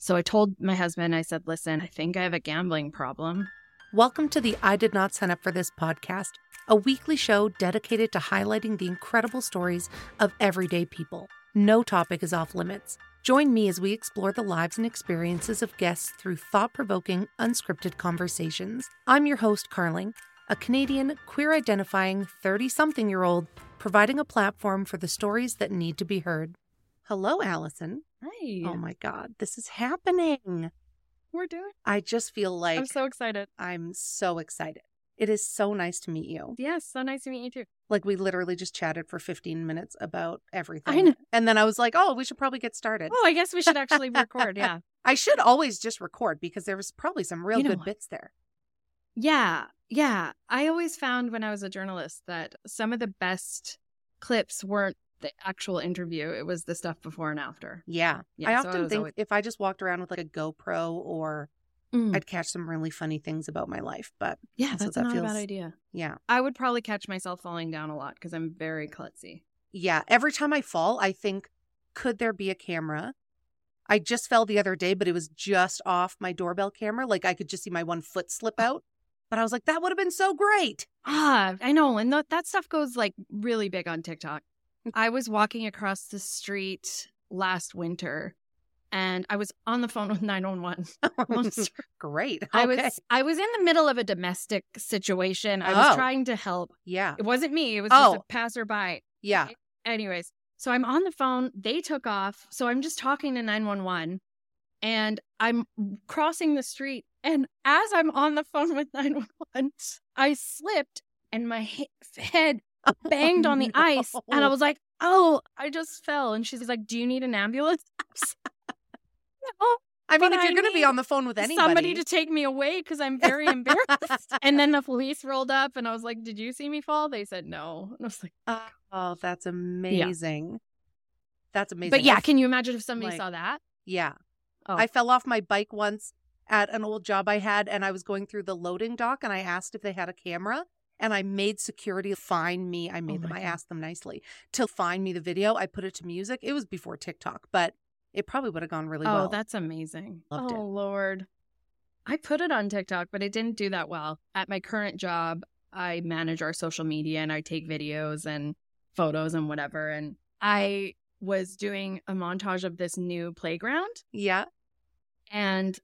So I told my husband, I said, listen, I think I have a gambling problem. Welcome to the I Did Not Sign Up for This podcast, a weekly show dedicated to highlighting the incredible stories of everyday people. No topic is off limits. Join me as we explore the lives and experiences of guests through thought provoking, unscripted conversations. I'm your host, Carling, a Canadian queer identifying 30 something year old providing a platform for the stories that need to be heard. Hello, Allison. Hi. Oh my God, this is happening. We're doing I just feel like I'm so excited. I'm so excited. It is so nice to meet you. Yes, so nice to meet you too. Like we literally just chatted for 15 minutes about everything. I know. And then I was like, "Oh, we should probably get started." Oh, I guess we should actually record. Yeah. I should always just record because there was probably some real You know good what? bits there. Yeah. Yeah. I always found when I was a journalist that some of the best clips weren't the actual interview, it was the stuff before and after. Yeah. Yeah, I so often was think always- if I just walked around with like a GoPro or Mm. I'd catch some really funny things about my life, but yeah, so that's that not a feels- bad idea. yeah. I would probably catch myself falling down a lot because I'm very klutzy. Yeah, every time I fall, I think could there be a camera? I just fell the other day, but it was just off my doorbell camera. Like I could just see my one foot slip out. But I was like, that would have been so great. Ah, I know. And th- that stuff goes like really big on TikTok. I was walking across the street last winter and I was on the phone with 911. Almost- great. I was I was in the middle of a domestic situation. I was Oh. trying to help. Yeah. It wasn't me, it was just Oh. a passerby. Yeah. Anyways, so I'm on the phone, they took off. So I'm just talking to 911 and I'm crossing the street and as I'm on the phone with 911, I slipped and my he- head Oh, banged on the ice and I was like, "Oh, I just fell." And she's like, "Do you need an ambulance?" no, I mean, But if you're going to be on the phone with anybody, somebody to take me away because I'm very embarrassed. and then the police rolled up and I was like, Did you see me fall? They said no. And I was like, oh, oh that's amazing. That's amazing. But yeah, I can you imagine if somebody like- saw that? yeah. Oh. I fell off my bike once at an old job I had, and I was going through the loading dock, and I asked if they had a camera, and I made security find me. I oh made Oh them. my I asked them nicely to find me the video. I put it to music. It was before TikTok, but it probably would have gone really oh, well. Oh, that's amazing. Loved oh, it. Lord. I put it on TikTok, but it didn't do that well. At my current job, I manage our social media and I take videos and photos and whatever. And I was doing a montage of this new playground. yeah. and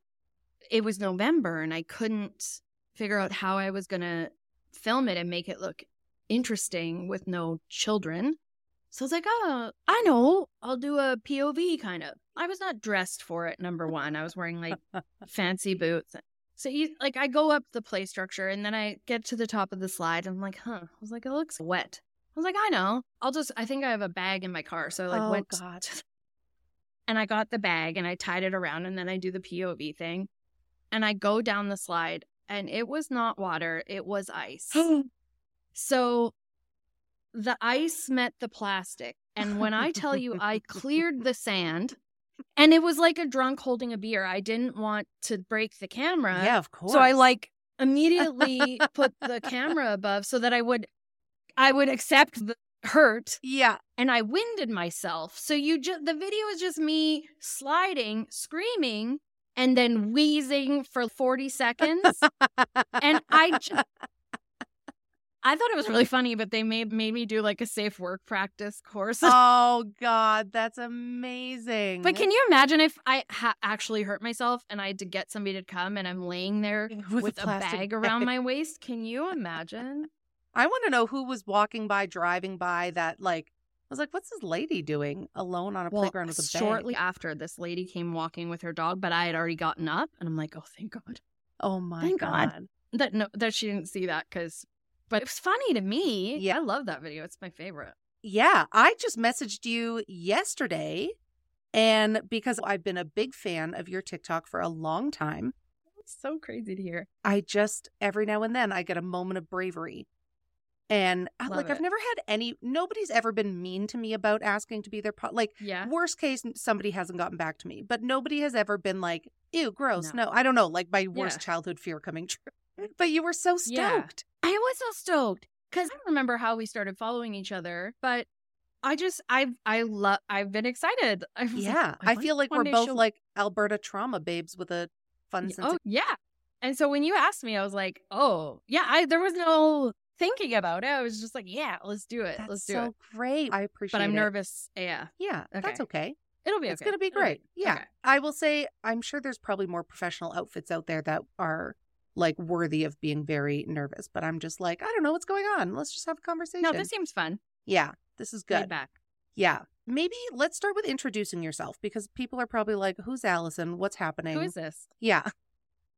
it was November and I couldn't figure out how I was going to film it and make it look interesting with no children. So I was like, oh, I know. I'll do a POV kind of. I was not dressed for it, number one. I was wearing like fancy boots. So you like I go up the play structure and then I get to the top of the slide and I'm like, huh. I was like, it looks wet. I was like, I know. I'll just I think I have a bag in my car. So I like Oh, went God. and I got the bag and I tied it around and then I do the POV thing. And I go down the slide and it was not water, it was ice. so the ice met the plastic. And when I tell you I cleared the sand and it was like a drunk holding a beer. I didn't want to break the camera. yeah, of course. So I like immediately put the camera above so that I would I would accept the hurt Yeah. and I winded myself. So you just the video is just me sliding, screaming, and then wheezing for 40 seconds. and I I thought it was really funny, but they made made me do like a safe work practice course. oh God, that's amazing. but can you imagine if I ha- actually hurt myself and I had to get somebody to come and I'm laying there with, a plastic bag around my waist? Can you imagine? I want to know who was walking by, driving by that. Like, I was like, "What's this lady doing alone on a playground with a bag?" shortly after, this lady came walking with her dog, but I had already gotten up, and I'm like, "Oh, thank God Oh my Thank God. God. that no that she didn't see that." Because, but it was funny to me. Yeah. I love that video. It's my favorite. Yeah, I just messaged you yesterday And because I've been a big fan of your TikTok for a long time, It's so crazy to hear. I just every now and then I get a moment of bravery. And uh, Love like I've never had any nobody's ever been mean to me about asking to be their po- like Yeah. worst case somebody hasn't gotten back to me, but nobody has ever been like, "Ew, gross." No. No, I don't know, like my worst Yeah. childhood fear coming true. But you were so Yeah. stoked. I was so stoked because I don't remember how we started following each other, but I just I've I love I've been excited. I was like, Yeah, I feel like we're both she'll- like Alberta trauma babes with a fun sense. oh of- yeah. And so when you asked me, I was like, oh yeah. I there was no thinking about it. I was just like, yeah, let's do it. That's let's do so it. So great. I appreciate it. But I'm it. nervous. Yeah, Yeah, that's Okay. okay. it'll be It's going to be It'll great. Yeah. okay. I will say, I'm sure there's probably more professional outfits out there that are like worthy of being very nervous, but I'm just like, I don't know what's going on. Let's just have a conversation. No, this seems fun. yeah, this is good. back. Yeah. Maybe let's start with introducing yourself because people are probably like, who's Allison? What's happening? Who is this? Yeah.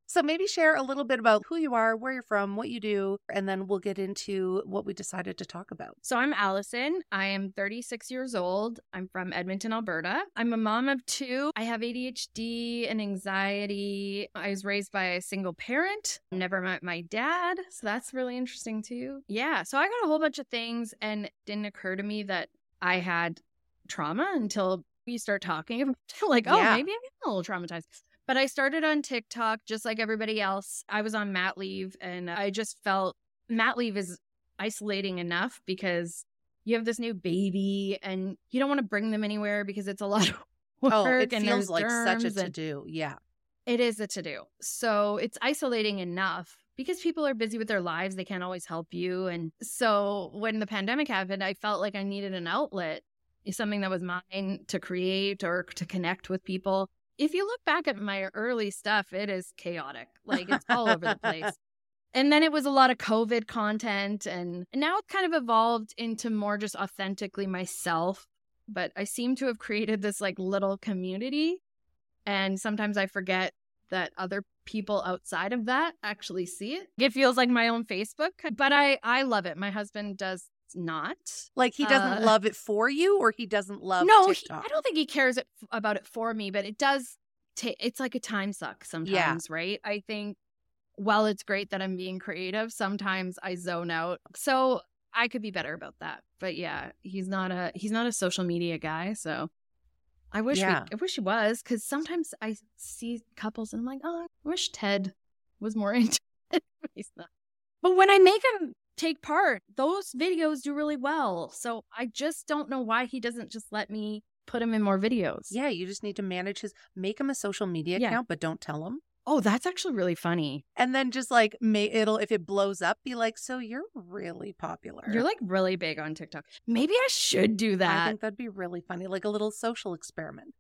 So maybe share a little bit about who you are, where you're from, what you do, and then we'll get into what we decided to talk about. So I'm Allison. I am 36 years old. I'm from Edmonton, Alberta. I'm a mom of two. I have ADHD and anxiety. I was raised by a single parent. Never met my dad. So that's really interesting too. Yeah. So I got a whole bunch of things and it didn't occur to me that I had trauma until we start talking about like, oh, Yeah. maybe I'm a little traumatized. But I started on TikTok just like everybody else. I was on mat leave and I just felt mat leave is isolating enough because you have this new baby and you don't want to bring them anywhere because it's a lot of oh, work Oh, it and feels like such a to do. Yeah. it is a to do. So it's isolating enough because people are busy with their lives. They can't always help you. And so when the pandemic happened, I felt like I needed an outlet, something that was mine to create or to connect with people. If you look back at my early stuff, it is chaotic. Like it's all over the place. And then it was a lot of COVID content. And now it kind of evolved into more just authentically myself. But I seem to have created this like little community. And sometimes I forget that other people outside of that actually see it. It feels like my own Facebook, but I I love it. My husband does not. Like he doesn't Uh, love it for you or he doesn't love no, he, I don't think he cares it, about it for me, but it does. Ta- it's like a time suck sometimes, right? I think while it's great that I'm being creative, sometimes I zone out. So I could be better about that. But yeah, he's not a he's not a social media guy. So I wish Yeah. we, I wish he was because sometimes I see couples and I'm like, oh, I wish Ted was more into it. he's not. But when I make him take part, those videos do really well. So I just don't know why he doesn't just let me put him in more videos. Yeah, you just need to manage his make him a social media Yeah. account, but don't tell him. Oh, that's actually really funny. And then just like may it'll if it blows up, be like, so you're really popular. You're like really big on TikTok. Maybe I should do that. I think that'd be really funny, like a little social experiment.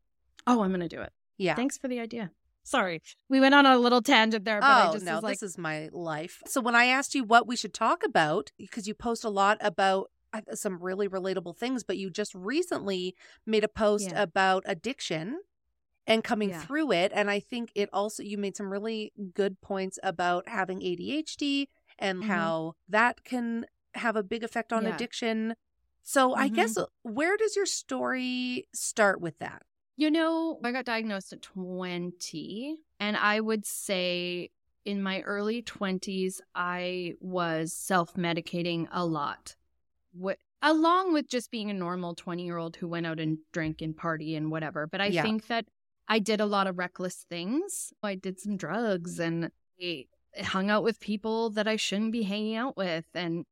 oh, I'm gonna do it. Yeah. Thanks for the idea. Sorry, we went on a little tangent there, but I oh just no, like, this is my life. So when I asked you what we should talk about, because you post a lot about uh, some really relatable things, but you just recently made a post Yeah. about addiction and coming Yeah. through it, and I think it also you made some really good points about having ADHD and Mhm. how that can have a big effect on Yeah. addiction. So I Mhm. guess uh, where does your story start with that? You know, I got diagnosed at 20, and I would say in my early 20s, I was self medicating a lot. What, along with just being a normal 20 year old who went out and drank and party and whatever. But I Yeah. think that I did a lot of reckless things. I did some drugs and I hung out with people that I shouldn't be hanging out with. And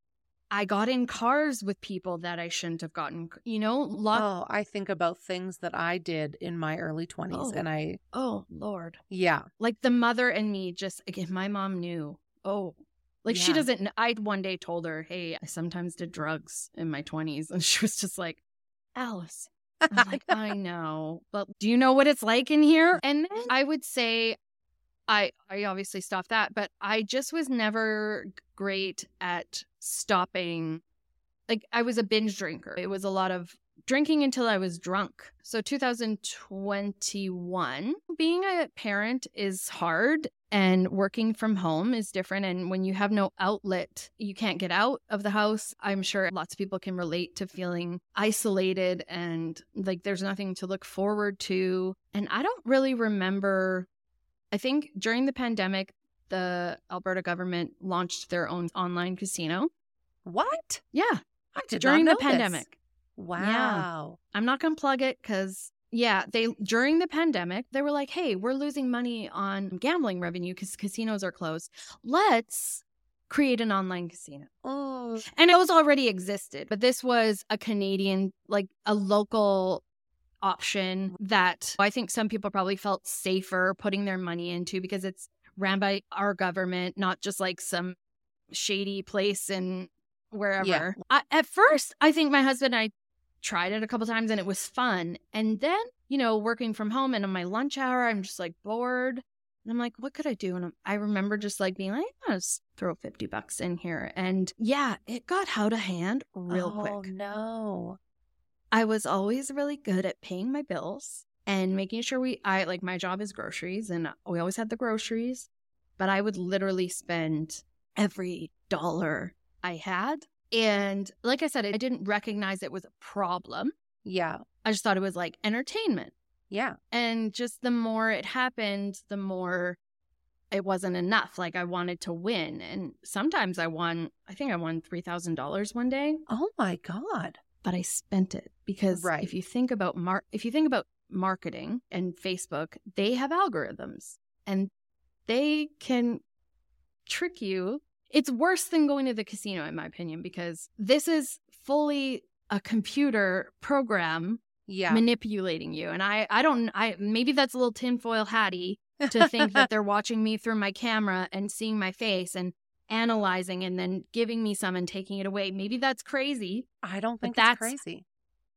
I got in cars with people that I shouldn't have gotten, you know, lot. Oh, I think about things that I did in my early 20s Oh. and I oh Lord. yeah. like the mother and me just again my mom knew oh like she doesn't i one day told her hey i sometimes did drugs in my 20s and she was just like alice i'm like i know but do you know what it's like in here and then mm-hmm. i would say i i obviously stopped that but i just was never great at stopping like i was a binge drinker it was a lot of drinking until I was drunk. So 2021, being a parent is hard And working from home is different. And when you have no outlet, you can't get out of the house. I'm sure lots of people can relate to feeling isolated and like there's nothing to look forward to. And I don't really remember, I think during the pandemic, the Alberta government launched their own online casino. What? Yeah. I did during the know this. pandemic. Wow. I'm not going to plug it because, yeah, they during the pandemic, they were like, hey, we're losing money on gambling revenue because casinos are closed. Let's create an online casino. Oh. And it was already existed, but this was a Canadian, like a local option that I think some people probably felt safer putting their money into because it's ran by our government, not just like some shady place in wherever. I, at first, I think my husband and I tried it a couple times and it was fun. And then, you know, working from home and on my lunch hour, I'm just like bored. And I'm like, what could I do? And I remember just like being like, I'll just throw 50 bucks in here. And yeah, it got out of hand real quick. oh, quick. no. I was always really good at paying my bills and making sure we, I like my job is groceries and we always had the groceries, but I would literally spend every dollar I had. And like I said, I didn't recognize it was a problem. Yeah. I just thought it was like entertainment. Yeah. And just the more it happened, the more it wasn't enough. Like I wanted to win. And sometimes I won, I think I won $3,000 one day, Oh my God. but I spent it because Right. if you think about mar- if you think about marketing and Facebook, they have algorithms and they can trick you. It's worse than going to the casino in my opinion because this is fully a computer program Yeah. manipulating you. And I, I don't, I maybe that's a little tinfoil hatty to think that they're watching me through my camera and seeing my face and analyzing and then giving me some and taking it away. Maybe that's crazy. I don't think that's- crazy.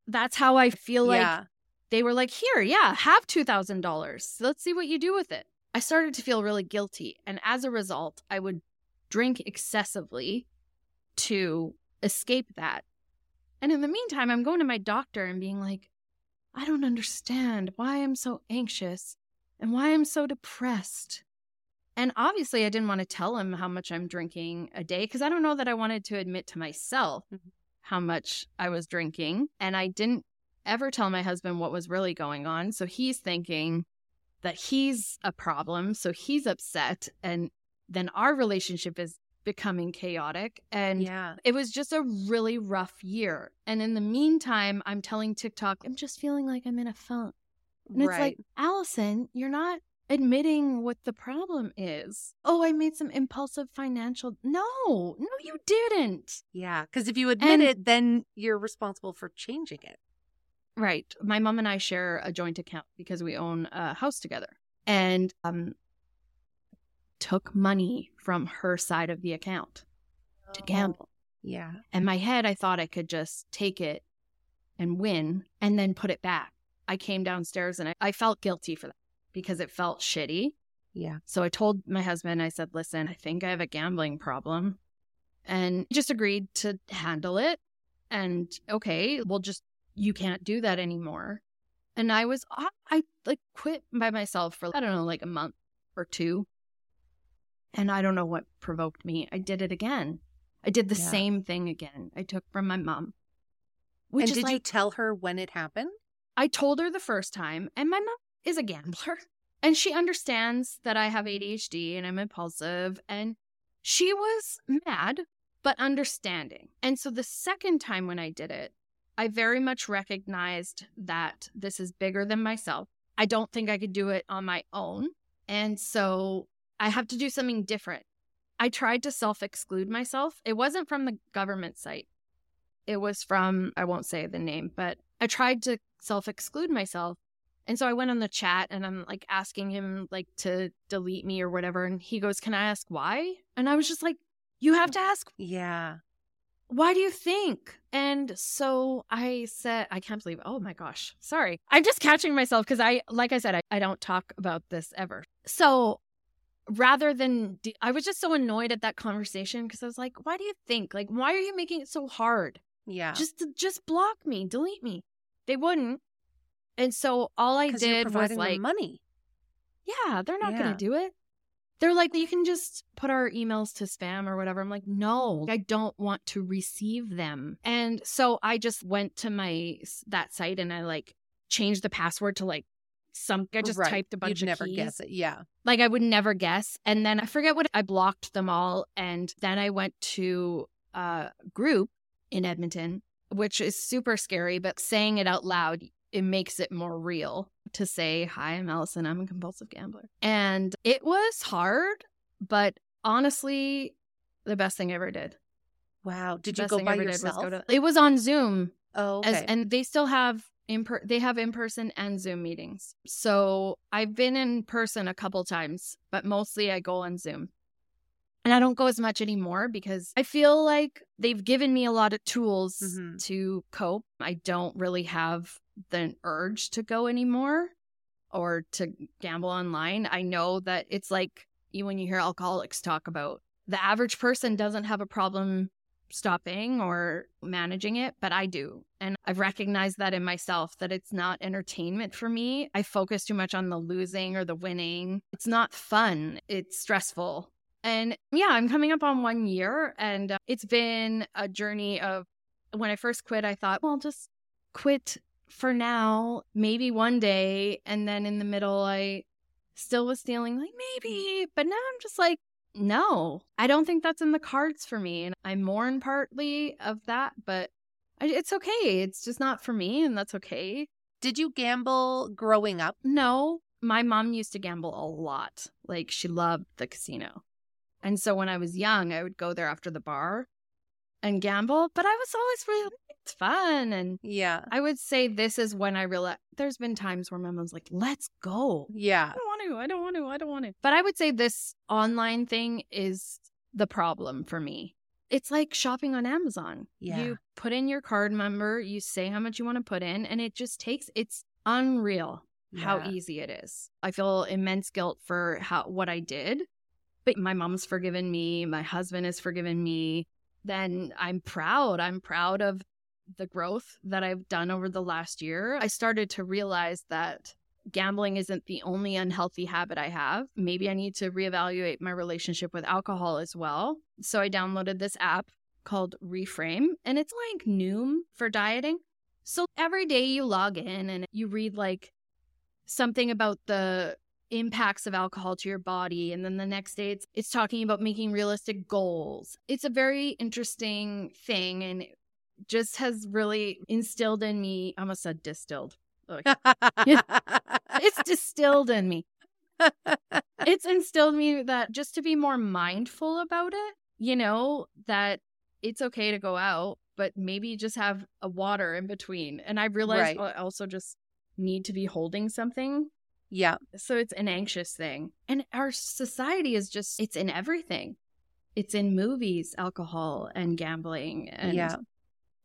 That's how I feel like yeah. They were like, here, yeah, have $2,000. Let's see what you do with it. I started to feel really guilty. And as a result, I would drink excessively to escape that. And in the meantime, I'm going to my doctor and being like, I don't understand why I'm so anxious and why I'm so depressed. And obviously, I didn't want to tell him how much I'm drinking a day because I don't know that I wanted to admit to myself Mhm. how much I was drinking. And I didn't ever tell my husband what was really going on. So he's thinking that he's a problem. So he's upset. And then our relationship is becoming chaotic. And yeah. it was just a really rough year. And in the meantime, I'm telling TikTok, I'm just feeling like I'm in a funk. And it's like, Allison, you're not admitting what the problem is. Oh, I made some impulsive financial. No, no, you didn't. yeah. Because if you admit And- it, then you're responsible for changing it. Right. My mom and I share a joint account because we own a house together. And um took money from her side of the account to gamble. Yeah. In my head, I thought I could just take it and win and then put it back. I came downstairs and I, I felt guilty for that because it felt shitty. Yeah. So I told my husband, I said, listen, I think I have a gambling problem. And he just agreed to handle it. And okay, we'll just, you can't do that anymore. And I was, I, like quit by myself for, I don't know, like a month or two. And I don't know what provoked me. I did it again. I did the Yeah. same thing again. I took from my mom. Which and did like, you tell her when it happened? I told her the first time, and my mom is a gambler. And she understands that I have ADHD and I'm impulsive. And she was mad, but understanding. And so the second time when I did it, I very much recognized that this is bigger than myself. I don't think I could do it on my own. And so I have to do something different. I tried to self exclude myself. It wasn't from the government site, it was from, I won't say the name, but I tried to self exclude myself. And so I went on the chat and I'm like asking him like to delete me or whatever. And he goes, Can I ask why? And I was just like, You have to ask Yeah. Why do you think? And so I said, I can't believe, oh my gosh, sorry. I'm just catching myself because I, like I said, I, I don't talk about this ever. So rather than, de- I was just so annoyed at that conversation because I was like, why do you think? Like, why are you making it so hard? Yeah. Just, just block me, delete me. They wouldn't. And so all I did was like, money. yeah, they're not Yeah. going to do it. They're like, you can just put our emails to spam or whatever. I'm like, no, I don't want to receive them. And so I just went to my that site and I like changed the password to like some I just Right. typed a bunch You'd of never keys. guess it. Yeah. Like I would never guess. And then I forget what I blocked them all. And then I went to a group in Edmonton, which is super scary, but saying it out loud, it makes it more real to say, Hi, I'm Allison. I'm a compulsive gambler. And it was hard, but honestly, the best thing I ever did. Wow. Did you go by did was yourself? go to- it was on Zoom. oh, As, and they still have in per- they have in person and Zoom meetings. So I've been in person a couple times, but mostly I go on Zoom. And I don't go as much anymore because I feel like they've given me a lot of tools Mhm. to cope. I don't really have the urge to go anymore or to gamble online. I know that it's like you when you hear alcoholics talk about the average person doesn't have a problem stopping or managing it, but I do. And I've recognized that in myself that it's not entertainment for me. I focus too much on the losing or the winning. It's not fun, it's stressful. And yeah, I'm coming up on one year, and uh, it's been a journey of when I first quit, I thought, well, just quit for now, maybe one day. And then in the middle, I still was feeling like maybe, but now I'm just like, no, I don't think that's in the cards for me. And I mourn partly of that, but I, it's okay. It's just not for me, and that's okay. Did you gamble growing up? No, my mom used to gamble a lot. Like she loved the casino. And so when I was young, I would go there after the bar and gamble, but I was always really, it's fun. And Yeah. I would say this is when I realized there's been times where my mom's like, let's go. Yeah. I don't want to. I don't want to. I don't want to. But I would say this online thing is the problem for me. It's like shopping on Amazon. Yeah. You put in your card number, you say how much you want to put in, and it just takes it's unreal how easy it is. I feel immense guilt for how what I did. But my mom's forgiven me, my husband has forgiven me. Then I'm proud. I'm proud of the growth that I've done over the last year. I started to realize that gambling isn't the only unhealthy habit I have. Maybe I need to reevaluate my relationship with alcohol as well. So I downloaded this app called Reframe, and it's like Noom for dieting. So every day you log in and you read like something about the impacts of alcohol to your body and then the next day it's it's talking about making realistic goals. It's a very interesting thing and just has really instilled in me, I almost said distilled. It's distilled in me. It's instilled me that just to be more mindful about it, you know, that it's okay to go out, but maybe just have a water in between. And I realized Right. I also just need to be holding something. Yeah. So it's an anxious thing. And our society is just, it's in everything. It's in movies, alcohol, and gambling. And Yeah.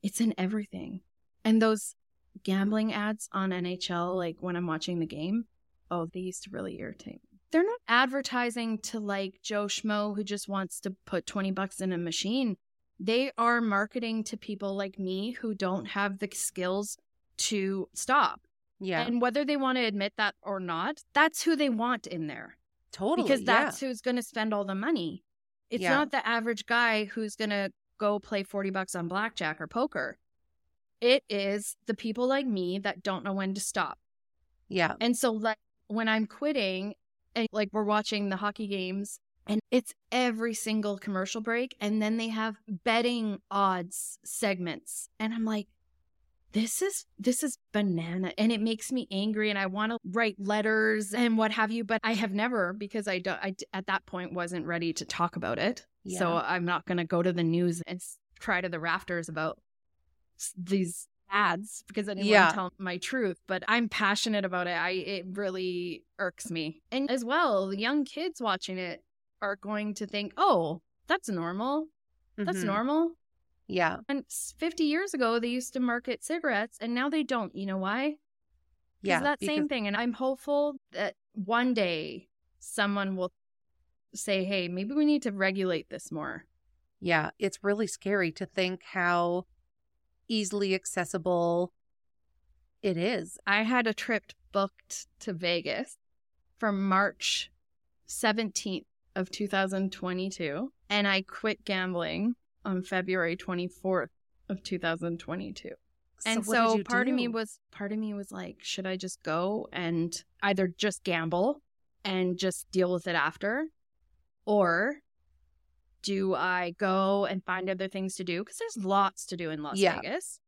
it's in everything. And those gambling ads on NHL, like when I'm watching the game, oh, they used to really irritate me. They're not advertising to like Joe Schmo who just wants to put 20 bucks in a machine. They are marketing to people like me who don't have the skills to stop. Yeah. And whether they want to admit that or not, that's who they want in there totally. because yeah. that's who's going to spend all the money. It's Yeah. not the average guy who's going to go play 40 bucks on blackjack or poker. It is the people like me that don't know when to stop. Yeah. And so like when I'm quitting and like we're watching the hockey games and it's every single commercial break and then they have betting odds segments and I'm like this is this is banana and it makes me angry and I want to write letters and what have you but I have never because I don't i at that point wasn't ready to talk about it. So I'm not going to go to the news and cry to the rafters about these ads because I didn't Yeah. want to tell my truth. But I'm passionate about it. I it really irks me. And as well, the young kids watching it are going to think, "Oh, that's normal. That's Mhm. normal." Yeah. And 50 years ago, they used to market cigarettes, and now they don't. You know why? Yeah. Because that same thing. And I'm hopeful that one day someone will say, "Hey, maybe we need to regulate this more." Yeah. It's really scary to think how easily accessible it is. I had a trip booked to Vegas for March 17th of 2022 and I quit gambling on February 24th of 2022. And so part of me was part of me was like, should I just go and either just gamble and just deal with it after or do I go and find other things to do because there's lots to do in Las Yeah. Vegas.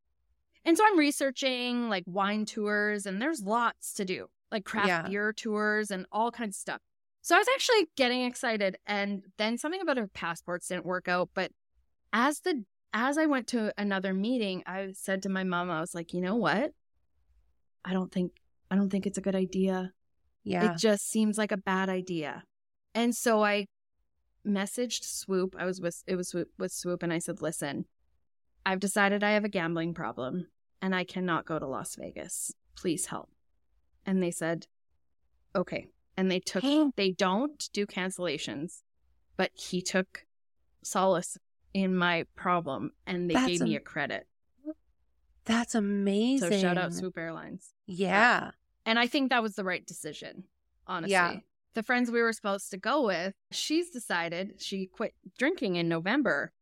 And so I'm researching like wine tours and there's lots to do, like craft Yeah. beer tours and all kinds of stuff. So I was actually getting excited and then something about our passports didn't work out, but as the as I went to another meeting, I said to my mom, I was like, "You know what? I don't think I don't think it's a good idea. Yeah. It just seems like a bad idea." And so I messaged Swoop. I was with it was with, with Swoop and I said, "Listen, I've decided I have a gambling problem and I cannot go to Las Vegas. Please help." And they said, "Okay." And they took they don't do cancellations, but he took solace in my problem and they That's gave me a credit. That's amazing. So shout out Swoop Airlines. Yeah. And I think that was the right decision, honestly. Yeah. The friends we were supposed to go with, she's decided she quit drinking in November.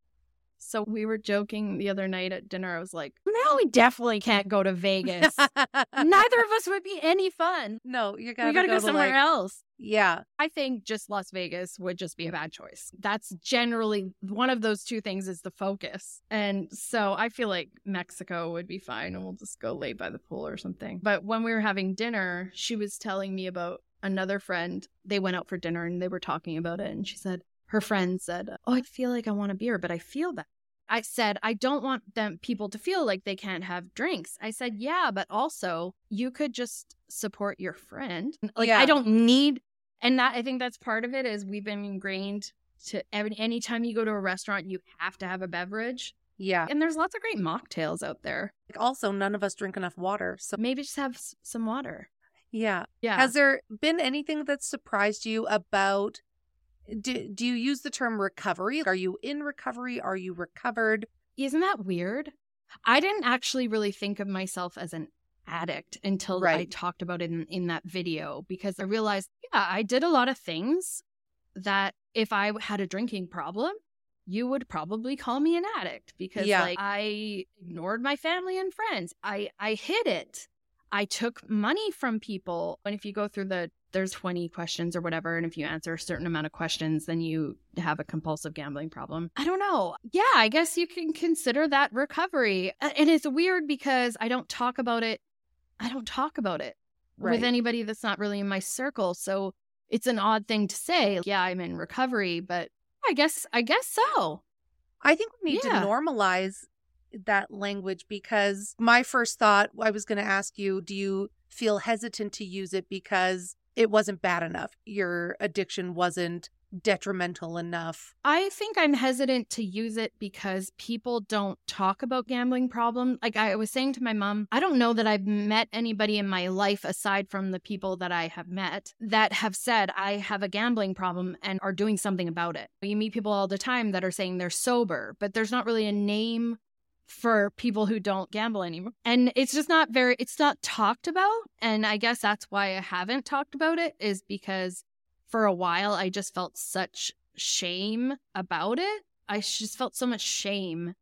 So we were joking the other night at dinner. I was like, now we definitely can't go to Vegas. Neither of us would be any fun. No, you gotta, we gotta go, to, somewhere like- else. Yeah. I think just Las Vegas would just be a bad choice. That's generally one of those two things is the focus. And so I feel like Mexico would be fine and we'll just go lay by the pool or something. But when we were having dinner, she was telling me about another friend. They went out for dinner and they were talking about it. And she said, her friend said, Oh, I feel like I want a beer, but I feel that. I said, I don't want them people to feel like they can't have drinks. I said, yeah, but also you could just support your friend. Like Yeah. I don't need and that I think that's part of it is we've been ingrained to every anytime you go to a restaurant, you have to have a beverage. Yeah. And there's lots of great mocktails out there. Like, Also, none of us drink enough water. So, Maybe just have s- some water. yeah. Yeah. Has there been anything that surprised you about? Do, do you use the term recovery? Are you in recovery? Are you recovered? Isn't that weird? I didn't actually really think of myself as an addict until I talked about it in, in that video because I realized, yeah, I did a lot of things that if I had a drinking problem, you would probably call me an addict because Yeah. like I ignored my family and friends. I I hid it. I took money from people. And if you go through the there's 20 questions or whatever and if you answer a certain amount of questions then you have a compulsive gambling problem. I don't know. Yeah, I guess you can consider that recovery. And it's weird because I don't talk about it I don't talk about it Right. with anybody that's not really in my circle. So it's an odd thing to say. Yeah, I'm in recovery, but I guess I guess so. I think we need Yeah. to normalize that language because my first thought, I was going to ask you, do you feel hesitant to use it because it wasn't bad enough? Your addiction wasn't detrimental enough. I think I'm hesitant to use it because people don't talk about gambling problem. Like I was saying to my mom, I don't know that I've met anybody in my life aside from the people that I have met that have said I have a gambling problem and are doing something about it. You meet people all the time that are saying they're sober, but there's not really a name for people who don't gamble anymore. And it's just not very it's not talked about, and I guess that's why I haven't talked about it is because for a while I just felt such shame about it. I just felt so much shame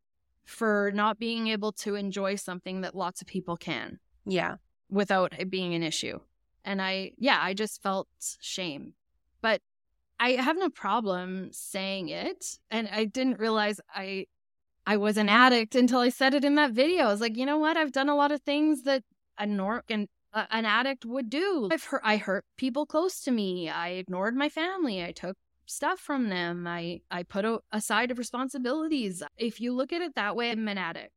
for not being able to enjoy something that lots of people can Yeah. without it being an issue. And I, yeah, I just felt shame. But I have no problem saying it. And I didn't realize I, I was an addict until I said it in that video. I was like, you know what? I've done a lot of things that a nor and uh, an addict would do. I've hurt, I hurt people close to me. I ignored my family. I took stuff from them. I I put a, aside of responsibilities. If you look at it that way, I'm an addict.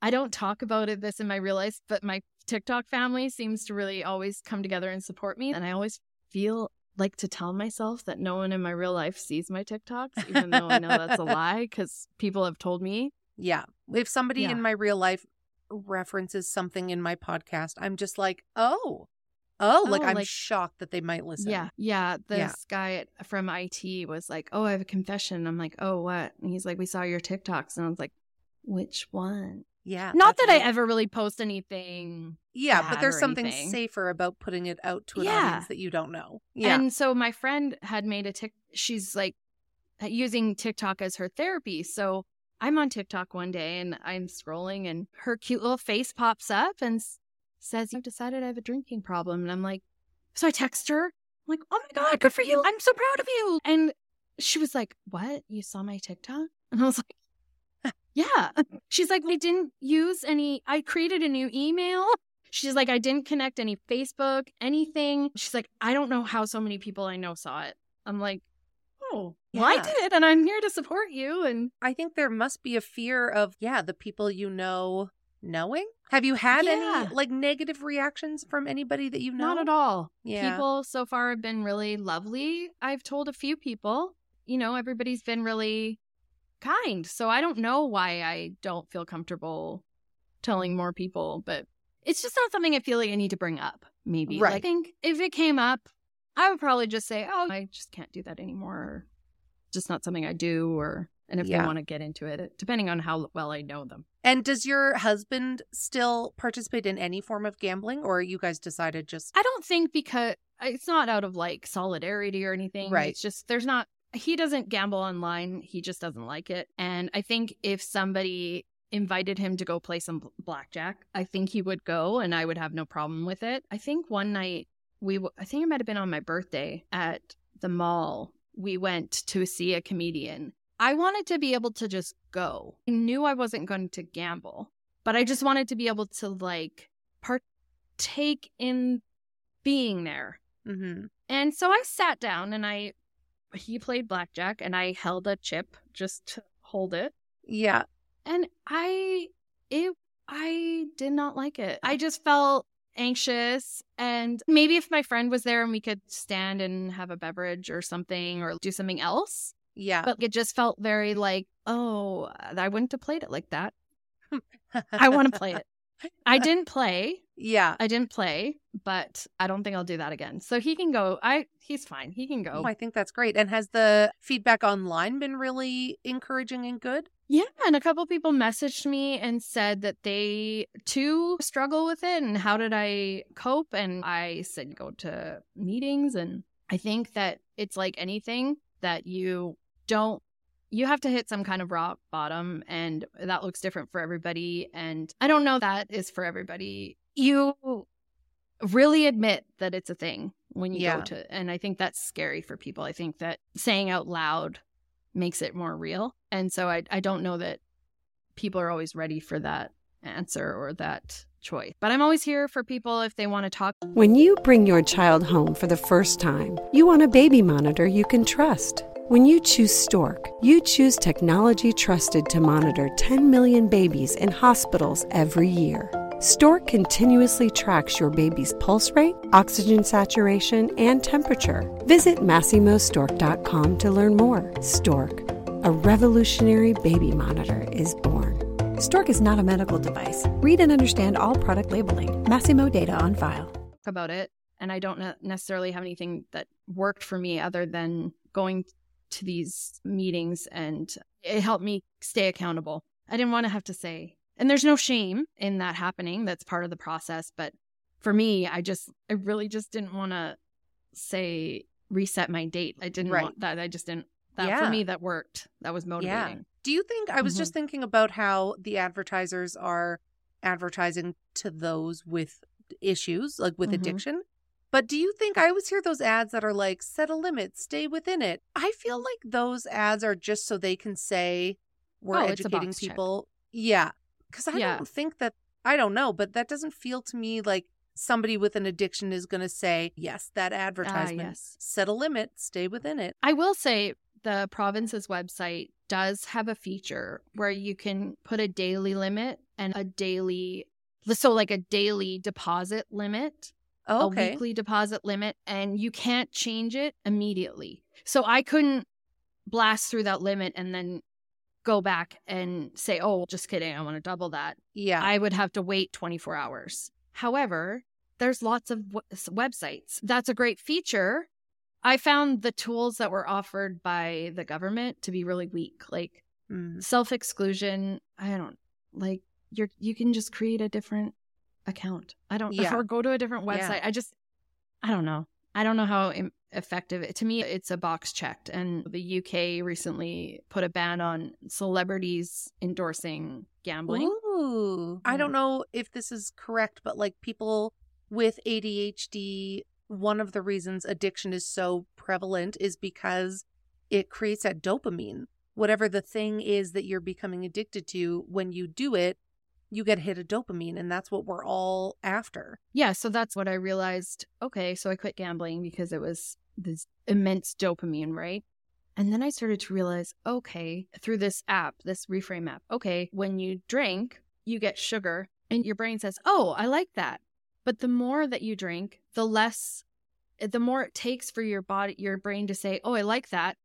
I don't talk about it this in my real life, but my TikTok family seems to really always come together and support me. And I always feel like to tell myself that no one in my real life sees my TikToks, even though I know that's a lie because people have told me. Yeah. If somebody Yeah. in my real life references something in my podcast, I'm just like, oh, oh, like Oh, I'm like- shocked that they might listen. Yeah. Yeah. This Yeah. guy from IT was like, Oh, I have a confession. I'm like, Oh, what? And he's like, We saw your TikToks. And I was like, Which one? Yeah. Not that I ever really post anything. Yeah, but there's something anything. safer about putting it out to an Yeah. audience that you don't know. Yeah. And so my friend had made a tick. She's like using TikTok as her therapy. So I'm on TikTok one day and I'm scrolling, and her cute little face pops up and says, "I've decided I have a drinking problem." And I'm like, so I text her. I'm like, "Oh my god, good for you! I'm so proud of you!" And she was like, "What? You saw my TikTok?" And I was like, "Yeah." She's like, "We didn't use any. I created a new email." She's like, I didn't connect any Facebook, anything. She's like, I don't know how so many people I know saw it. I'm like, oh, well, I Yeah. did, and I'm here to support you. And I think there must be a fear of, yeah, the people you know knowing. Have you had Yeah. any like negative reactions from anybody that you know? not at all. Yeah. People so far have been really lovely. I've told a few people, you know, everybody's been really kind. So I don't know why I don't feel comfortable telling more people, but it's just not something I feel like I need to bring up, maybe. Right. Like, I think if it came up, I would probably just say, oh, I just can't do that anymore. Or just not something I do. Or, and if Yeah. they want to get into it, depending on how well I know them. And does your husband still participate in any form of gambling or you guys decided just I don't think because it's not out of like solidarity or anything. Right. It's just there's not, he doesn't gamble online. He just doesn't like it. And I think if somebody invited him to go play some blackjack, I think he would go and I would have no problem with it. I think one night we, w- I think it might have been on my birthday at the mall. We went to see a comedian. I wanted to be able to just go. I knew I wasn't going to gamble, but I just wanted to be able to like partake in being there. mm-hmm. And so I sat down and I he played blackjack and I held a chip just to hold it. Yeah. And I it I did not like it. I just felt anxious and maybe if my friend was there and we could stand and have a beverage or something or do something else. Yeah. But it just felt very like, oh, I wouldn't have played it like that. I want to play it. I didn't play. Yeah. I didn't play, but I don't think I'll do that again. So he can go. I he's fine. He can go. Oh, I think that's great. And has the feedback online been really encouraging and good? Yeah, and a couple people messaged me and said that they too struggle with it and how did I cope? And I said go to meetings and I think that it's like anything that you don't you have to hit some kind of rock bottom and that looks different for everybody and I don't know that is for everybody. You really admit that it's a thing when you Yeah. go to and I think that's scary for people. I think that saying out loud makes it more real. And so I I don't know that people are always ready for that answer or that choice. But I'm always here for people if they want to talk. When you bring your child home for the first time, you want a baby monitor you can trust. When you choose Stork, you choose technology trusted to monitor 10 million babies in hospitals every year. Stork continuously tracks your baby's pulse rate, oxygen saturation, and temperature. Visit MasimoStork.com to learn more. Stork, a revolutionary baby monitor, is born. Stork is not a medical device. Read and understand all product labeling. Masimo data on file. about it and i don't necessarily have anything that worked for me other than going to these meetings and it helped me stay accountable i didn't want to have to say and there's no shame in that happening that's part of the process but for me i just i really just didn't want to say reset my date i didn't Right. want that i just didn't that Yeah. for me that worked that was motivating Do you think I was Mm-hmm. just thinking about how the advertisers are advertising to those with issues, like with Mhm. addiction? But do you think I always hear those ads that are like, set a limit, stay within it? I feel like those ads are just so they can say we're Oh, educating box check. people. Yeah. Because I Yeah. don't think that, I don't know, but that doesn't feel to me like somebody with an addiction is going to say, yes, that advertisement, Ah, yes. set a limit, stay within it. I will say the province's website does have a feature where you can put a daily limit and a daily so like a daily deposit limit, Oh, a weekly deposit limit and you can't change it immediately. So I couldn't blast through that limit and then go back and say, "Oh, just kidding, I want to double that." yeah. I would have to wait 24 hours. However, there's lots of w- websites. That's a great feature. I found the tools that were offered by the government to be really weak. Like Mm. self exclusion, I don't like you're you can just create a different account. I don't Yeah. or go to a different Yeah. website. I just I don't know. I don't know how im- effective. To me, it's a box checked. And the UK recently put a ban on celebrities endorsing gambling. Ooh. I don't Mhm. know if this is correct, but like people with ADHD, one of the reasons addiction is so prevalent is because it creates that dopamine. Whatever the thing is that you're becoming addicted to, when you do it, you get a hit of dopamine, and that's what we're all after. Yeah, so that's what I realized. Okay, so I quit gambling because it was this immense dopamine, right? And then I started to realize, okay, through this app, this reframe app, okay, when you drink, you get sugar and your brain says, "Oh, I like that." But the more that you drink, the less the more it takes for your body your brain to say, "Oh, I like that."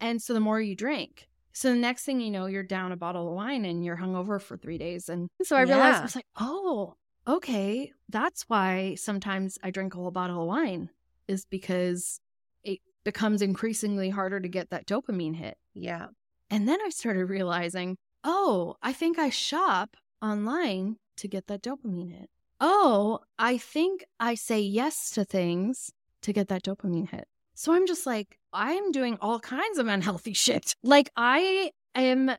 And so the more you drink. So the next thing you know, you're down a bottle of wine and you're hungover for 3 days and so I realized I was like, "Oh, okay, that's why sometimes I drink a whole bottle of wine is because it becomes increasingly harder to get that dopamine hit. Yeah. And then I started realizing, oh, I think I shop online to get that dopamine hit. Oh, I think I say yes to things to get that dopamine hit. So I'm just like, I am doing all kinds of unhealthy shit. Like I am,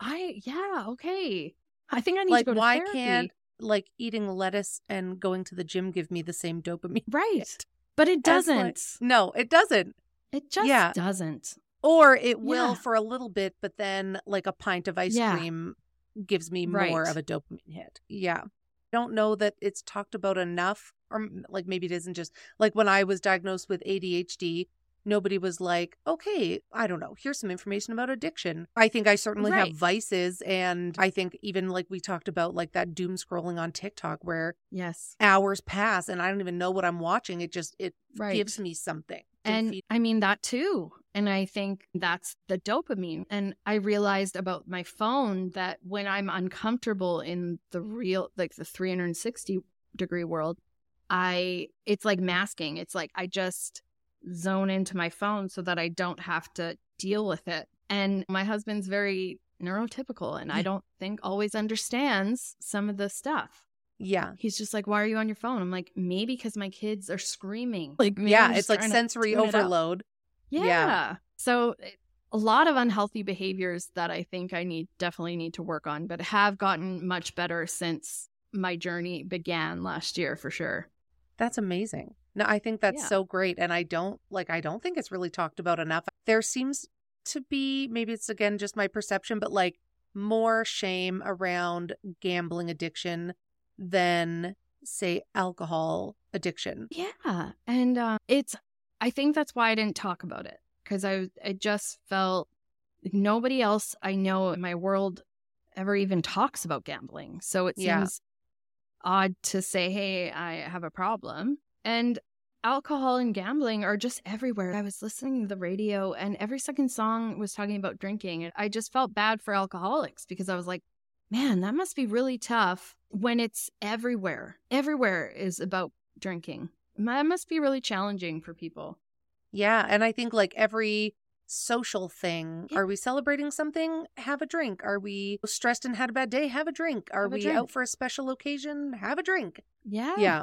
I, yeah, okay. I think I need Like, to go to why therapy. can't like eating lettuce and going to the gym give me the same dopamine? Right. hit? But it doesn't. No, it doesn't. It just Yeah. doesn't. Or it will Yeah. for a little bit, but then like a pint of ice Yeah. cream gives me more Right. of a dopamine hit. Yeah. Don't know that it's talked about enough, or like maybe it isn't just like when I was diagnosed with ADHD, nobody was like, okay, I don't know, here's some information about addiction. I think I certainly Right. have vices. And I think even like we talked about, like that doom scrolling on TikTok where Yes. hours pass and I don't even know what I'm watching. It just, it Right. gives me something. And feed- I mean that too. And I think that's the dopamine. And I realized about my phone that when I'm uncomfortable in the real, like the 360 degree world, I, it's like masking. It's like I just zone into my phone so that I don't have to deal with it. And my husband's very neurotypical and I mm-hmm. don't think always understands some of the stuff. yeah. He's just like, why are you on your phone? I'm like, maybe because my kids are screaming. Like, maybe yeah. I'm It's like sensory tune it up. overload. Yeah. Yeah. So eh, a lot of unhealthy behaviors that I think I need definitely need to work on, but have gotten much better since my journey began last year for sure. That's amazing. No, I think that's Yeah. so great. And I don't like, I don't think it's really talked about enough. There seems to be, maybe it's again just my perception, but like more shame around gambling addiction than, say, alcohol addiction. Yeah. And uh, it's, I think that's why I didn't talk about it because I, I just felt like nobody else I know in my world ever even talks about gambling. So it Yeah. Odd to say, hey, I have a problem. And alcohol and gambling are just everywhere. I was listening to the radio and every second song was talking about drinking. I just felt bad for alcoholics because I was like, man, that must be really tough when it's everywhere. Everywhere is about drinking. That must be really challenging for people. Yeah. And I think like every social thing, Yeah. are we celebrating something? Have a drink. Are we stressed and had a bad day? Have a drink. Are a we drink. out for a special occasion? Have a drink. Yeah. Yeah.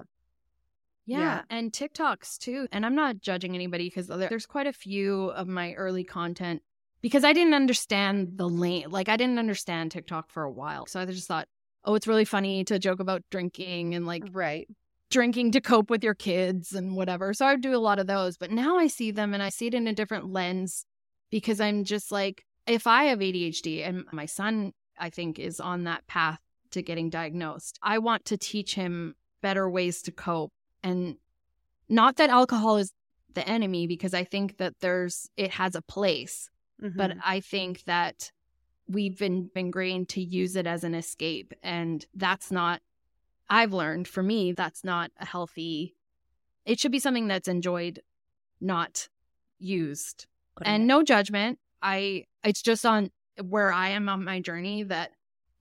Yeah. Yeah. And TikToks too. And I'm not judging anybody because there's quite a few of my early content because I didn't understand the lane. Like, I didn't understand TikTok for a while. So I just thought, oh, it's really funny to joke about drinking and like Right. drinking to cope with your kids and whatever. So I would do a lot of those. But now I see them and I see it in a different lens because I'm just like, if I have ADHD and my son, I think, is on that path to getting diagnosed, I want to teach him better ways to cope. And not that alcohol is the enemy because I think that there's, it has a place but Mhm. I think that we've been ingrained to use it as an escape. And that's not, I've learned for me, that's not a healthy, it should be something that's enjoyed, not used. And no judgment. I, it's just on where I am on my journey that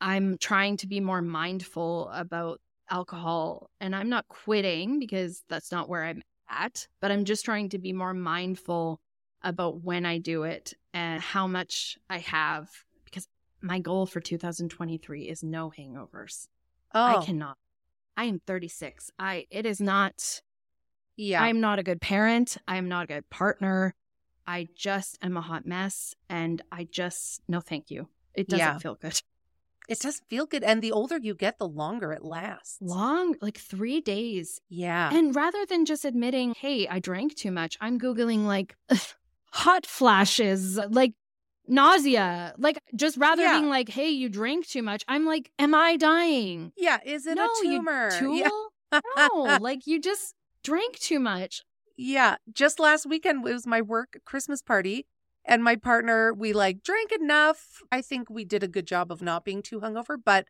I'm trying to be more mindful about alcohol. And I'm not quitting because that's not where I'm at, but I'm just trying to be more mindful about when I do it and how much I have because my goal for 2023 is no hangovers. Oh, I cannot. I am 36. I it is not yeah. I'm not a good parent. I'm not a good partner. I just am a hot mess and I just no thank you. It doesn't Yeah. feel good. it doesn't feel good. And the older you get, the longer it lasts. Long like 3 days. Yeah. And rather than just admitting, "Hey, I drank too much." I'm googling like hot flashes, like nausea. Like just rather Yeah. being like, "Hey, you drank too much." I'm like, "Am I dying?" yeah. Is it no, a tumor? You Yeah. no, like you just drank too much. Yeah, just last weekend it was my work Christmas party, and my partner we like drank enough. I think we did a good job of not being too hungover, but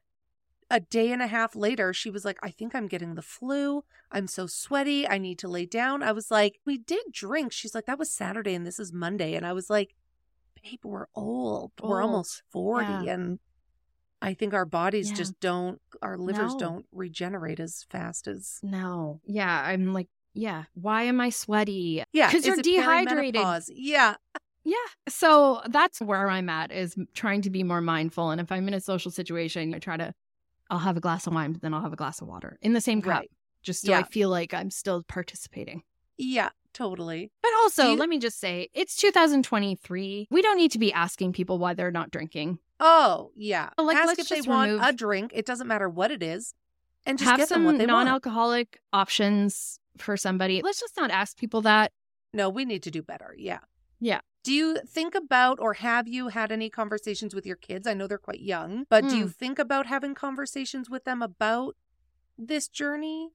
a day and a half later, she was like, "I think I'm getting the flu. I'm so sweaty. I need to lay down." I was like, "We did drink." She's like, "That was Saturday, and this is Monday," and I was like, "Babe, we're old. We're almost forty, Yeah. and." I think our bodies Yeah. just don't, our livers No. don't regenerate as fast as. No. Yeah, I'm like, yeah, why am I sweaty? Yeah. Because you're dehydrated. Yeah, Yeah. So that's where I'm at is trying to be more mindful. And if I'm in a social situation, I try to, I'll have a glass of wine, but then I'll have a glass of water in the same cup, Right. just so I feel like I'm still participating. yeah, totally. But also, you- let me just say, it's 2023. We don't need to be asking people why they're not drinking. Oh, yeah. Like, Ask let's if they want remove- a drink. It doesn't matter what it is. And just have get them some what they want. non-alcoholic options for somebody. Let's just not ask people that. No, we need to do better. Yeah. Yeah. Do you think about or have you had any conversations with your kids? I know they're quite young, but do you Hmm. think about having conversations with them about this journey?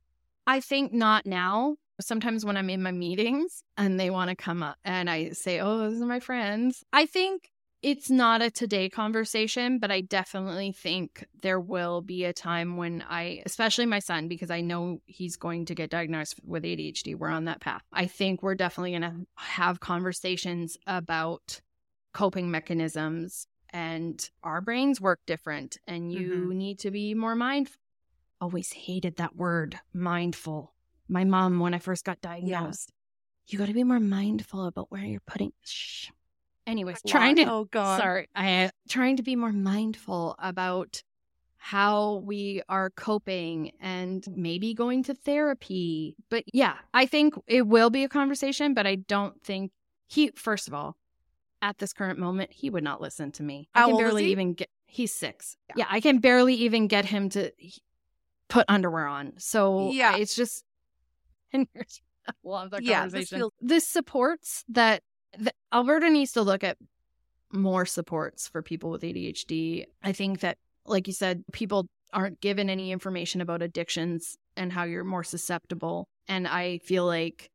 I think not now. Sometimes when I'm in my meetings and they want to come up and I say, Oh, these are my friends. I think it's not a today conversation, but I definitely think there will be a time when I, especially my son, because I know he's going to get diagnosed with ADHD. We're on that path. I think we're definitely going to have conversations about coping mechanisms and our brains work different and mm-hmm. you need to be more mindful. Always hated that word, mindful. My mom, when I first got diagnosed, you got to be more mindful about where you're putting. Shh. Anyways, trying to Oh, God. sorry, I trying to be more mindful about how we are coping and maybe going to therapy. But yeah, I think it will be a conversation, but I don't think he first of all, at this current moment, he would not listen to me. I can barely even get he's 6. Yeah. Yeah. I can barely even get him to put underwear on. So Yeah. it's just and here's we'll have that Yeah, this conversation. feels- This supports that the, Alberta needs to look at more supports for people with ADHD. I think that, like you said, people aren't given any information about addictions and how you're more susceptible. And I feel like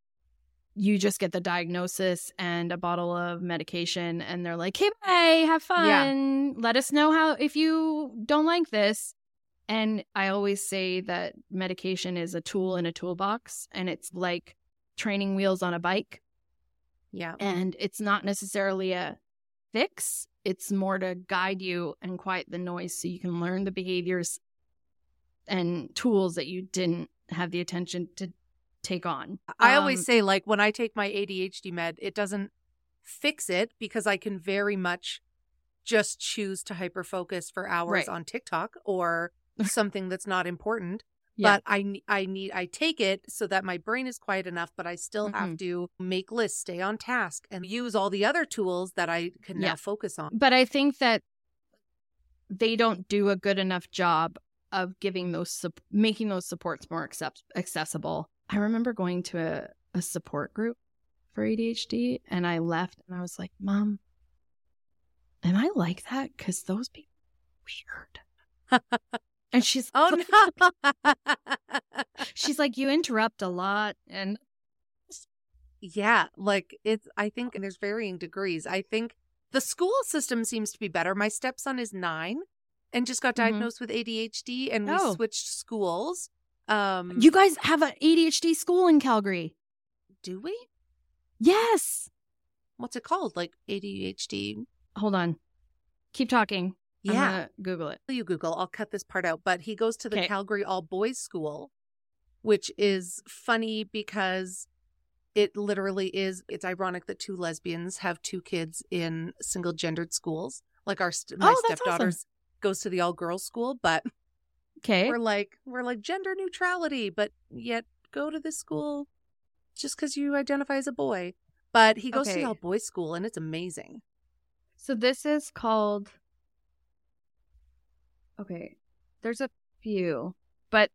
you just get the diagnosis and a bottle of medication, and they're like, hey, bye, have fun. Let us know how, if you don't like this. And I always say that medication is a tool in a toolbox, and it's like training wheels on a bike Yeah. and it's not necessarily a fix it's more to guide you and quiet the noise so you can learn the behaviors and tools that you didn't have the attention to take on I always Um, say, like, when I take my ADHD med, it doesn't fix it because I can very much just choose to hyper focus for hours Right. on TikTok or something that's not important. Yeah. But I, I need, I take it so that my brain is quiet enough, but I still Mm-hmm. have to make lists, stay on task, and use all the other tools that I can Yeah. now focus on. but i think that they don't do a good enough job of giving those making those supports more accept- accessible i remember going to a, a support group for adhd and i left and i was like mom am i like that because those people weird and she's Oh no! she's like you interrupt a lot and Yeah, like it's I think there's varying degrees. I think the school system seems to be better. My stepson is 9 and just got Mhm. diagnosed with ADHD and we Oh. switched schools. Um you guys have an adhd school in calgary do we? yes What's it called? Like ADHD. hold on keep talking Yeah. google it You Google, I'll cut this part out, but he goes to the Okay. Calgary All Boys School, which is funny because it literally is it's ironic that two lesbians have two kids in single gendered schools. Like our my Oh, that's awesome. goes to the all girls school, but Okay. we're like we're like gender neutrality, but yet go to this school just because you identify as a boy. But he goes to Okay. the all boys school, and it's amazing. So this is called. Okay, there's a few, but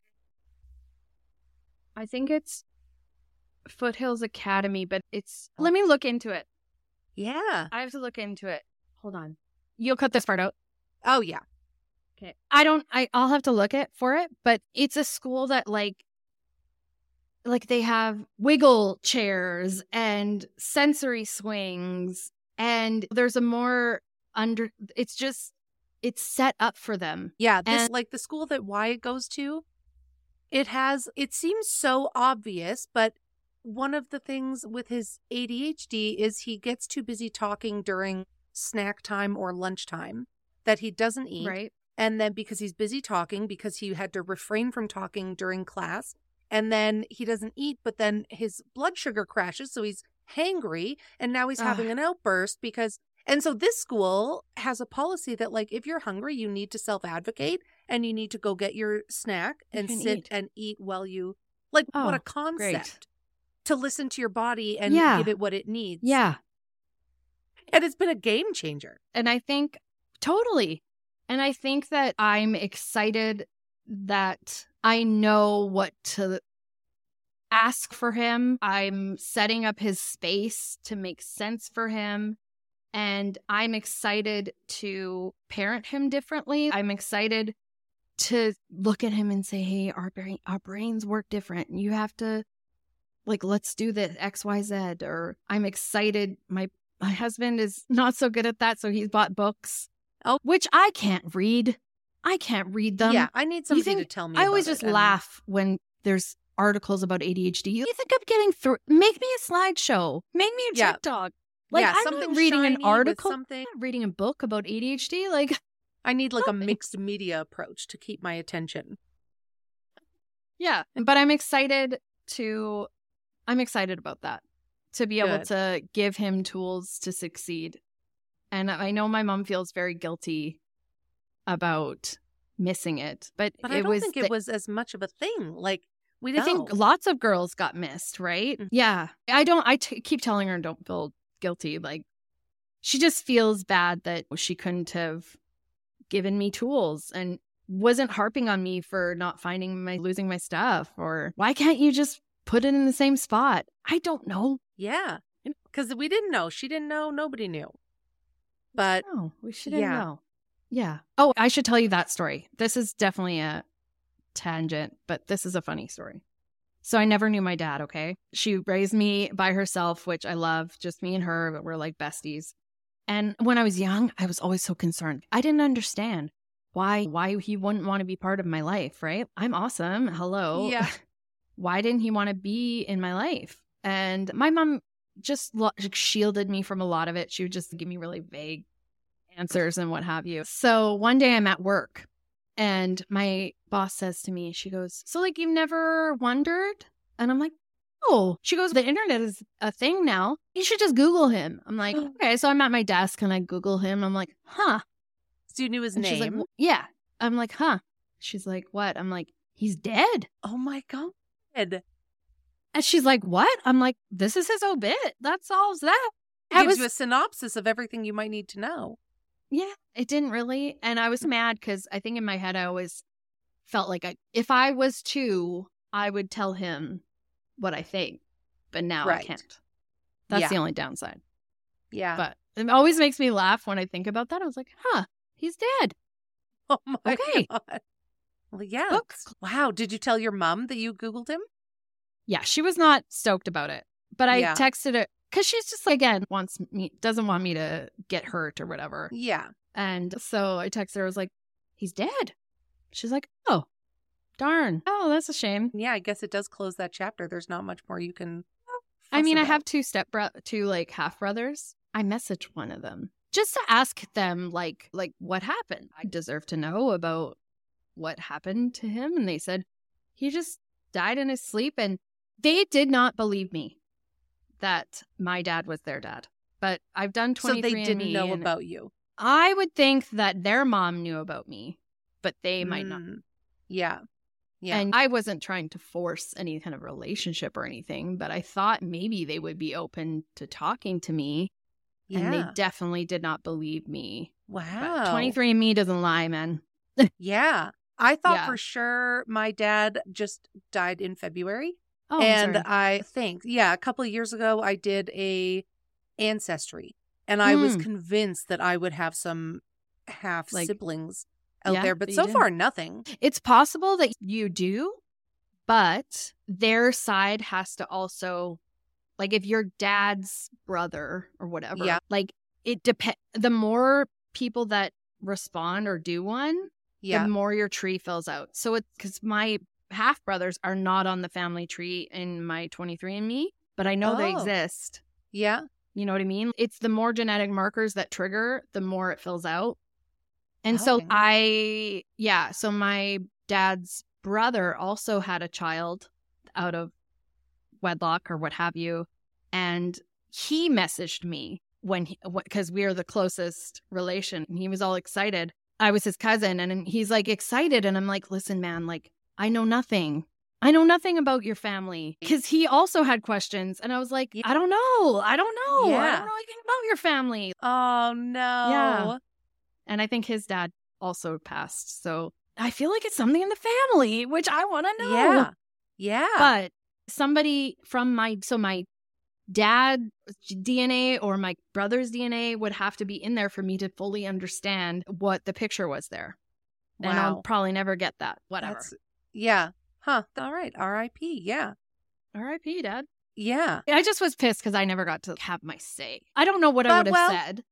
I think it's Foothills Academy, but it's. Let me look into it. Yeah. I have to look into it. Hold on. You'll cut this part out. Oh yeah. Okay. I don't I I'll have to look it for it, but it's a school that like like they have wiggle chairs and sensory swings and there's a more under it's just it's set up for them. Yeah, this And- like the school that Wyatt goes to, it has it seems so obvious, but one of the things with his ADHD is he gets too busy talking during snack time or lunchtime that he doesn't eat. Right? And then because he's busy talking, because he had to refrain from talking during class, and then he doesn't eat, but then his blood sugar crashes, so he's hangry, and now he's having an outburst because and so this school has a policy that like if you're hungry, you need to self-advocate and you need to go get your snack and can sit eat. and eat while you like what a Oh, concept to listen to your body and Yeah. give it what it needs. Yeah. And it's been a game changer. And I think totally. And I think that I'm excited that I know what to ask for him. I'm setting up his space to make sense for him. And I'm excited to parent him differently. I'm excited to look at him and say, hey, our, brain, our brains work different. You have to, like, let's do this XYZ. Or I'm excited. My my husband is not so good at that, so he's bought books. Oh. which I can't read. I can't read them. yeah, I need somebody to tell me. I always just it. Laugh when there's articles about ADHD. You think I'm getting through? Make me a slideshow. Make me a Yeah. TikTok. Like yeah, I'm something reading an article. something. Reading a book about ADHD. Like I need like a mixed media approach to keep my attention. Yeah. But I'm excited to I'm excited about that. To be able to give him tools to succeed. And I know my mom feels very guilty about missing it. But, But it I don't was think it was as much of a thing. Like we I think lots of girls got missed, right? Mhm. Yeah. I don't I t- keep telling her don't feel guilty like she just feels bad that she couldn't have given me tools and wasn't harping on me for not finding my losing my stuff or why can't you just put it in the same spot? I don't know. yeah, because we didn't know. She didn't know. Nobody knew. But No, we shouldn't Yeah. know. Yeah. Oh, I should tell you that story. This is definitely a tangent, but this is a funny story. So I never knew my dad, okay? She raised me by herself, which I love, just me and her, but we're like besties. And when I was young, I was always so concerned. I didn't understand why why he wouldn't want to be part of my life, right? I'm awesome. Hello. Yeah. why didn't he want to be in my life? And my mom just lo- shielded me from a lot of it. She would just give me really vague answers and what have you. So one day I'm at work and my boss says to me, she goes, So, like, you've never wondered? And I'm like, Oh, she goes, The internet is a thing now. You should just Google him. I'm like, Okay. So I'm at my desk and I Google him. I'm like, Huh. so you knew his And she's like, name. Yeah. I'm like, Huh. She's like, What? I'm like, He's dead. oh my god. And she's like, What? I'm like, This is his obit. That solves that. It gives was you a synopsis of everything you might need to know. Yeah, it didn't really. And I was mm. mad because I think in my head I always felt like I, if I was two, I would tell him what I think. But now Right. I can't. That's Yeah. the only downside. Yeah. But it always makes me laugh when I think about that. I was like, huh, he's dead. oh my Okay. god. Well, yeah. Books. Wow. Did you tell your mom that you Googled him? Yeah, she was not stoked about it. But I Yeah. texted because she's just like, again, wants me, doesn't want me to get hurt or whatever. Yeah. And so I texted her, I was like, he's dead. She's like, oh, darn. Oh, that's a shame. Yeah. I guess it does close that chapter. There's not much more you can. I mean, I have two step bro- two like half brothers. I messaged one of them just to ask them like like what happened. I deserve to know about what happened to him, and they said he just died in his sleep, and they did not believe me that my dad was their dad. But I've done So twenty they didn't know about you. I would think that their mom knew about me, but they might not. Mm. Yeah. Yeah. And I wasn't trying to force any kind of relationship or anything, but I thought maybe they would be open to talking to me. yeah. And they definitely did not believe me. wow. But 23andMe doesn't lie, man. Yeah. I thought Yeah. for sure my dad just died in February. Oh, and. I think, yeah, a couple of years ago I did a ancestry and I was Mm. convinced that I would have some half Like- siblings out Yeah, there, but but so far nothing. it's possible that you do, but their side has to also, like, if your dad's brother or whatever, Yeah. like, it depends. The more people that respond or do one, Yeah. the more your tree fills out. So it's because my half brothers are not on the family tree in my 23andMe, but I know they Oh. exist. yeah. You know what I mean? It's the more genetic markers that trigger, the more it fills out. And so Okay. I, yeah, so my dad's brother also had a child out of wedlock or what have you. And he messaged me when he, because we are the closest relation. And he was all excited. I was his cousin and he's like excited. And I'm like, listen, man, like, I know nothing. I know nothing about your family because he also had questions. And I was like, I don't know. I don't know. I don't know anything about your family. Oh no. Yeah. And I think his dad also passed. So I feel like it's something in the family, which I want to know. Yeah. Yeah. But somebody from my, so my dad DNA or my brother's DNA would have to be in there for me to fully understand what the picture was there. And I'll probably never get that. Whatever. That's yeah. Huh. All right. R.I.P. Yeah. R.I.P. Dad. Yeah. I just was pissed because I never got to have my say. I don't know what I would have well, said.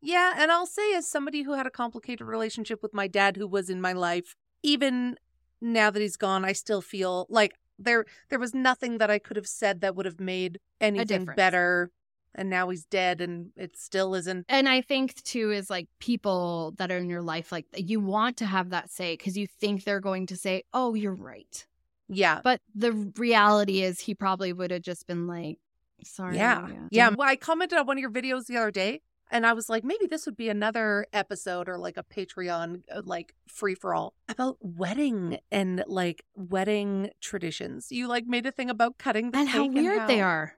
Yeah, and I'll say as somebody who had a complicated relationship with my dad who was in my life, even now that he's gone, I still feel like there there was nothing that I could have said that would have made anything better. And now he's dead and it still isn't. And I think too is like people that are in your life, like you want to have that say because you think they're going to say, "Oh, you're right," Yeah. but the reality is he probably would have just been like, "Sorry." Yeah. Yeah. Well, I commented on one of your videos the other day and I was like, maybe this would be another episode or like a Patreon, uh, like free for all about wedding and like wedding traditions. You like made a thing about cutting the And how weird they how- are.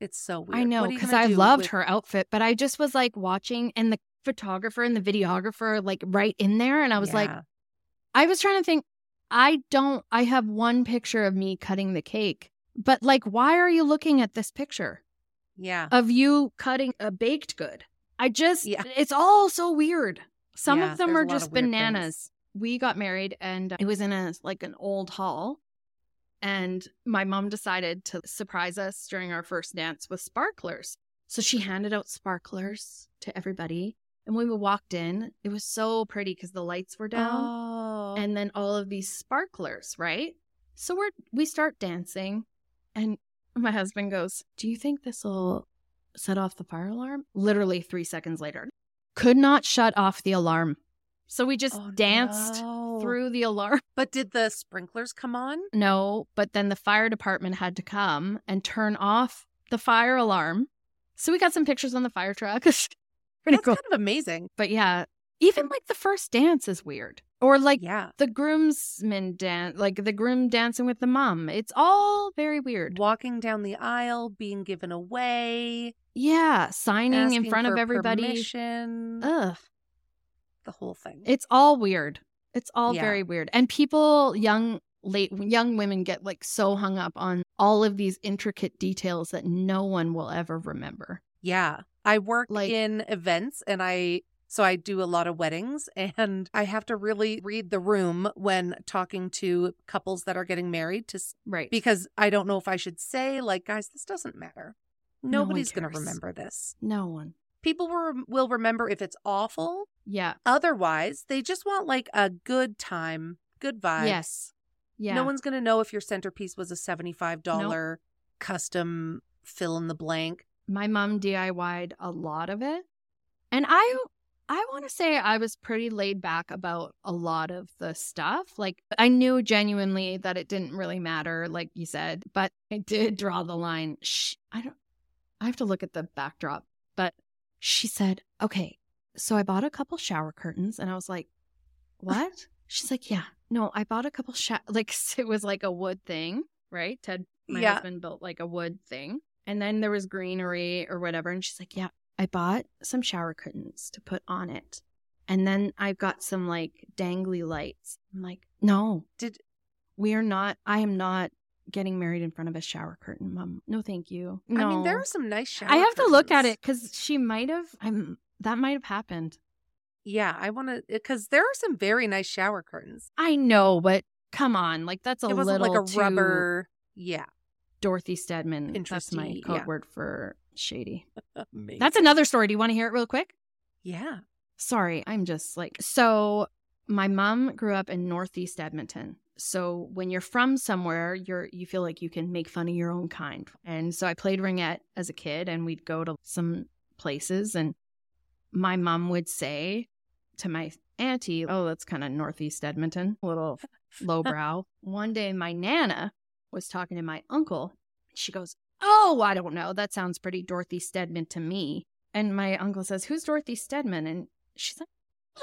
It's so weird. I know What are you because I loved with- her outfit, but I just was like watching and the photographer and the videographer like right in there, and I was like, I was trying to think. I don't. I have one picture of me cutting the cake, but like, why are you looking at this picture? yeah. of you cutting a baked good. I just, Yeah. it's all so weird. Some Yeah, of them are just weird things. bananas. We got married and it was in a like an old hall. And my mom decided to surprise us during our first dance with sparklers. So she handed out sparklers to everybody. And when we walked in, it was so pretty because the lights were down Oh. and then all of these sparklers, right? So we're we start dancing and my husband goes, "Do you think this will set off the fire alarm?" Literally 3 seconds later. Could not shut off the alarm. So we just Oh, danced no. through the alarm. But did the sprinklers come on? No, but then the fire department had to come and turn off the fire alarm. So we got some pictures on the fire truck. Pretty That's cool. kind of amazing. But yeah, even like the first dance is weird. Or like Yeah. the groomsmen dance, like the groom dancing with the mom. It's all very weird. Walking down the aisle, being given away, Yeah, signing in front of everybody. permission, Ugh, the whole thing. it's all weird. It's all Yeah. very weird. And people, young late young women get like so hung up on all of these intricate details that no one will ever remember. Yeah. I work Like- in events and I so I do a lot of weddings and I have to really read the room when talking to couples that are getting married to Right. because I don't know if I should say like guys this doesn't matter. Nobody's going to remember this. no one. People will, will remember if it's awful. Yeah. Otherwise, they just want like a good time, good vibes. Yes. Yeah. No one's going to know if your centerpiece was a $75 custom fill in the blank. my mom DIY'd a lot of it. And I I want to say I was pretty laid back about a lot of the stuff. Like I knew genuinely that it didn't really matter like you said, but I did draw the line. Shh, I don't I have to look at the backdrop. But she said, "Okay, So I bought a couple shower curtains and I was like, uh-huh. what? She's like, yeah, no, I bought a couple sho- like it was like a wood thing, right? Ted, my Yeah. husband built like a wood thing. And then there was greenery or whatever. And she's like, yeah, I bought some shower curtains to put on it. And then I've got some like dangly lights. I'm like, no. Did- we are not I am not getting married in front of a shower curtain, mom. No, thank you. No. I mean, there are some nice shower I have to look at it because she might have I'm that might have happened. Yeah, I want to eh, because there are some very nice shower curtains. I know, but come on, like that's a it wasn't little like a rubber. Yeah, Dorothy Stedman. That's my code yeah. word for shady. That's another story. Do you want to hear it real quick? Yeah. Sorry, I'm just like so. My mom grew up in Northeast Edmonton. So when you're from somewhere, you're you feel like you can make fun of your own kind. And so I played ringette as a kid, and we'd go to some places, and my mom would say to my auntie, "Oh, that's kind of Northeast Edmonton, a little lowbrow." One day, my nana was talking to my uncle. She goes, "Oh, I don't know. That sounds pretty Dorothy Stedman to me." And my uncle says, Who's Dorothy Stedman? And she's like,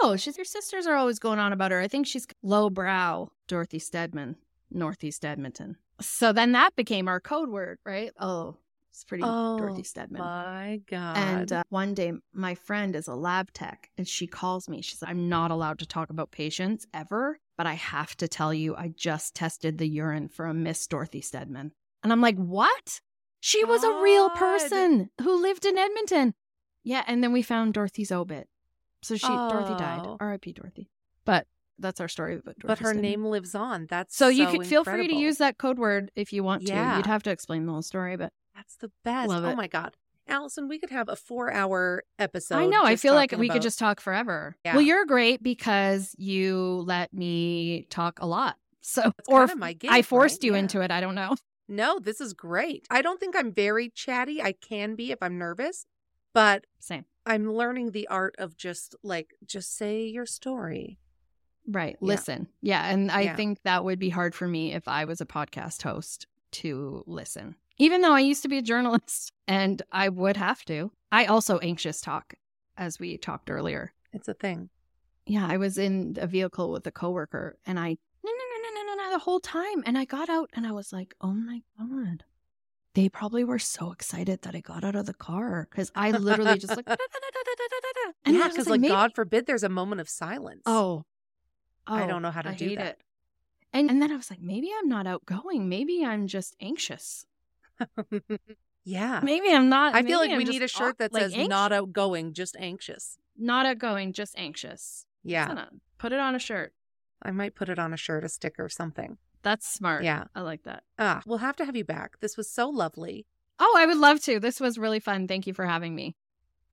Oh, she's your sisters are always going on about her. I think she's lowbrow Dorothy Stedman, Northeast Edmonton. So then that became our code word, right? Oh, it's pretty Oh, Dorothy Stedman. My God. And uh, one day, my friend is a lab tech, and she calls me. She's like, I'm not allowed to talk about patients ever, but I have to tell you, I just tested the urine for a Miss Dorothy Stedman. And I'm like, What? She was a real person who lived in Edmonton. Yeah. And then we found Dorothy's obit. So she, Dorothy died. Oh. R.I.P. Dorothy. But that's our story about Dorothy. but her Stedman. name lives on. That's So so you could feel free to use that code word if you want to. You'd have to explain the whole story, but That's the best. Love Oh it. my God. Allison, we could have a four hour episode. I know. I feel like we about- could just talk forever. Yeah. Well, you're great because you let me talk a lot. So, That's or kinda my gig, I forced right? you Yeah. into it. I don't know. No, this is great. I don't think I'm very chatty. I can be if I'm nervous, but Same. I'm learning the art of just like, just say your story. Right. Yeah. Listen. Yeah. And I Yeah. think that would be hard for me if I was a podcast host to listen, even though I used to be a journalist and I would have to. I also anxious talk, as we talked earlier. It's a thing. Yeah. I was in a vehicle with a coworker and I, no, no, no, no, no, no, no, the whole time. And I got out and I was like, oh my God. They probably were so excited that I got out of the car because I literally just like, and I yeah, was because like, maybe- God forbid there's a moment of silence. Oh, I Oh, don't know how to I do that. It. And and then I was like, maybe I'm not outgoing. Maybe I'm just anxious. yeah. Maybe I'm not. I feel like I'm we need a shirt that like says anx- not outgoing, just anxious. not outgoing, just anxious. Yeah. Put it on a shirt. I might put it on a shirt, a sticker, something. That's smart. Yeah. I like that. Ah, we'll have to have you back. This was so lovely. Oh, I would love to. This was really fun. Thank you for having me.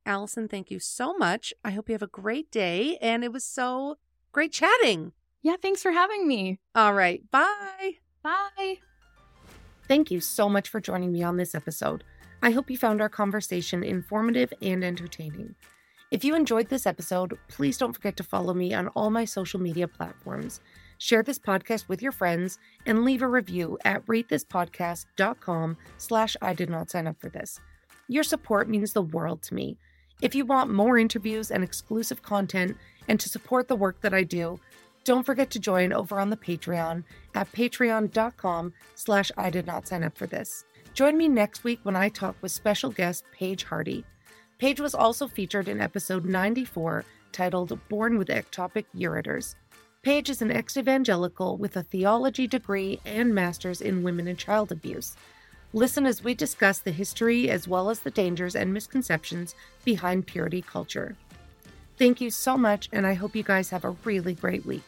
Allison, thank you so much. I hope you have a great day. And it was so great chatting. Yeah, thanks for having me. All right. Bye. Bye. Thank you so much for joining me on this episode. I hope you found our conversation informative and entertaining. If you enjoyed this episode, please don't forget to follow me on all my social media platforms. Share this podcast with your friends and leave a review at ratethispodcast.com slash I did not sign up for this. Your support means the world to me. If you want more interviews and exclusive content and to support the work that I do, don't forget to join over on the Patreon at patreon.com slash I did not sign up for this. Join me next week when I talk with special guest Paige Hardy. Paige was also featured in episode 94 titled Born with Ectopic Ureters. Paige is an ex evangelical with a theology degree and master's in women and child abuse. Listen as we discuss the history as well as the dangers and misconceptions behind purity culture. Thank you so much, and I hope you guys have a really great week.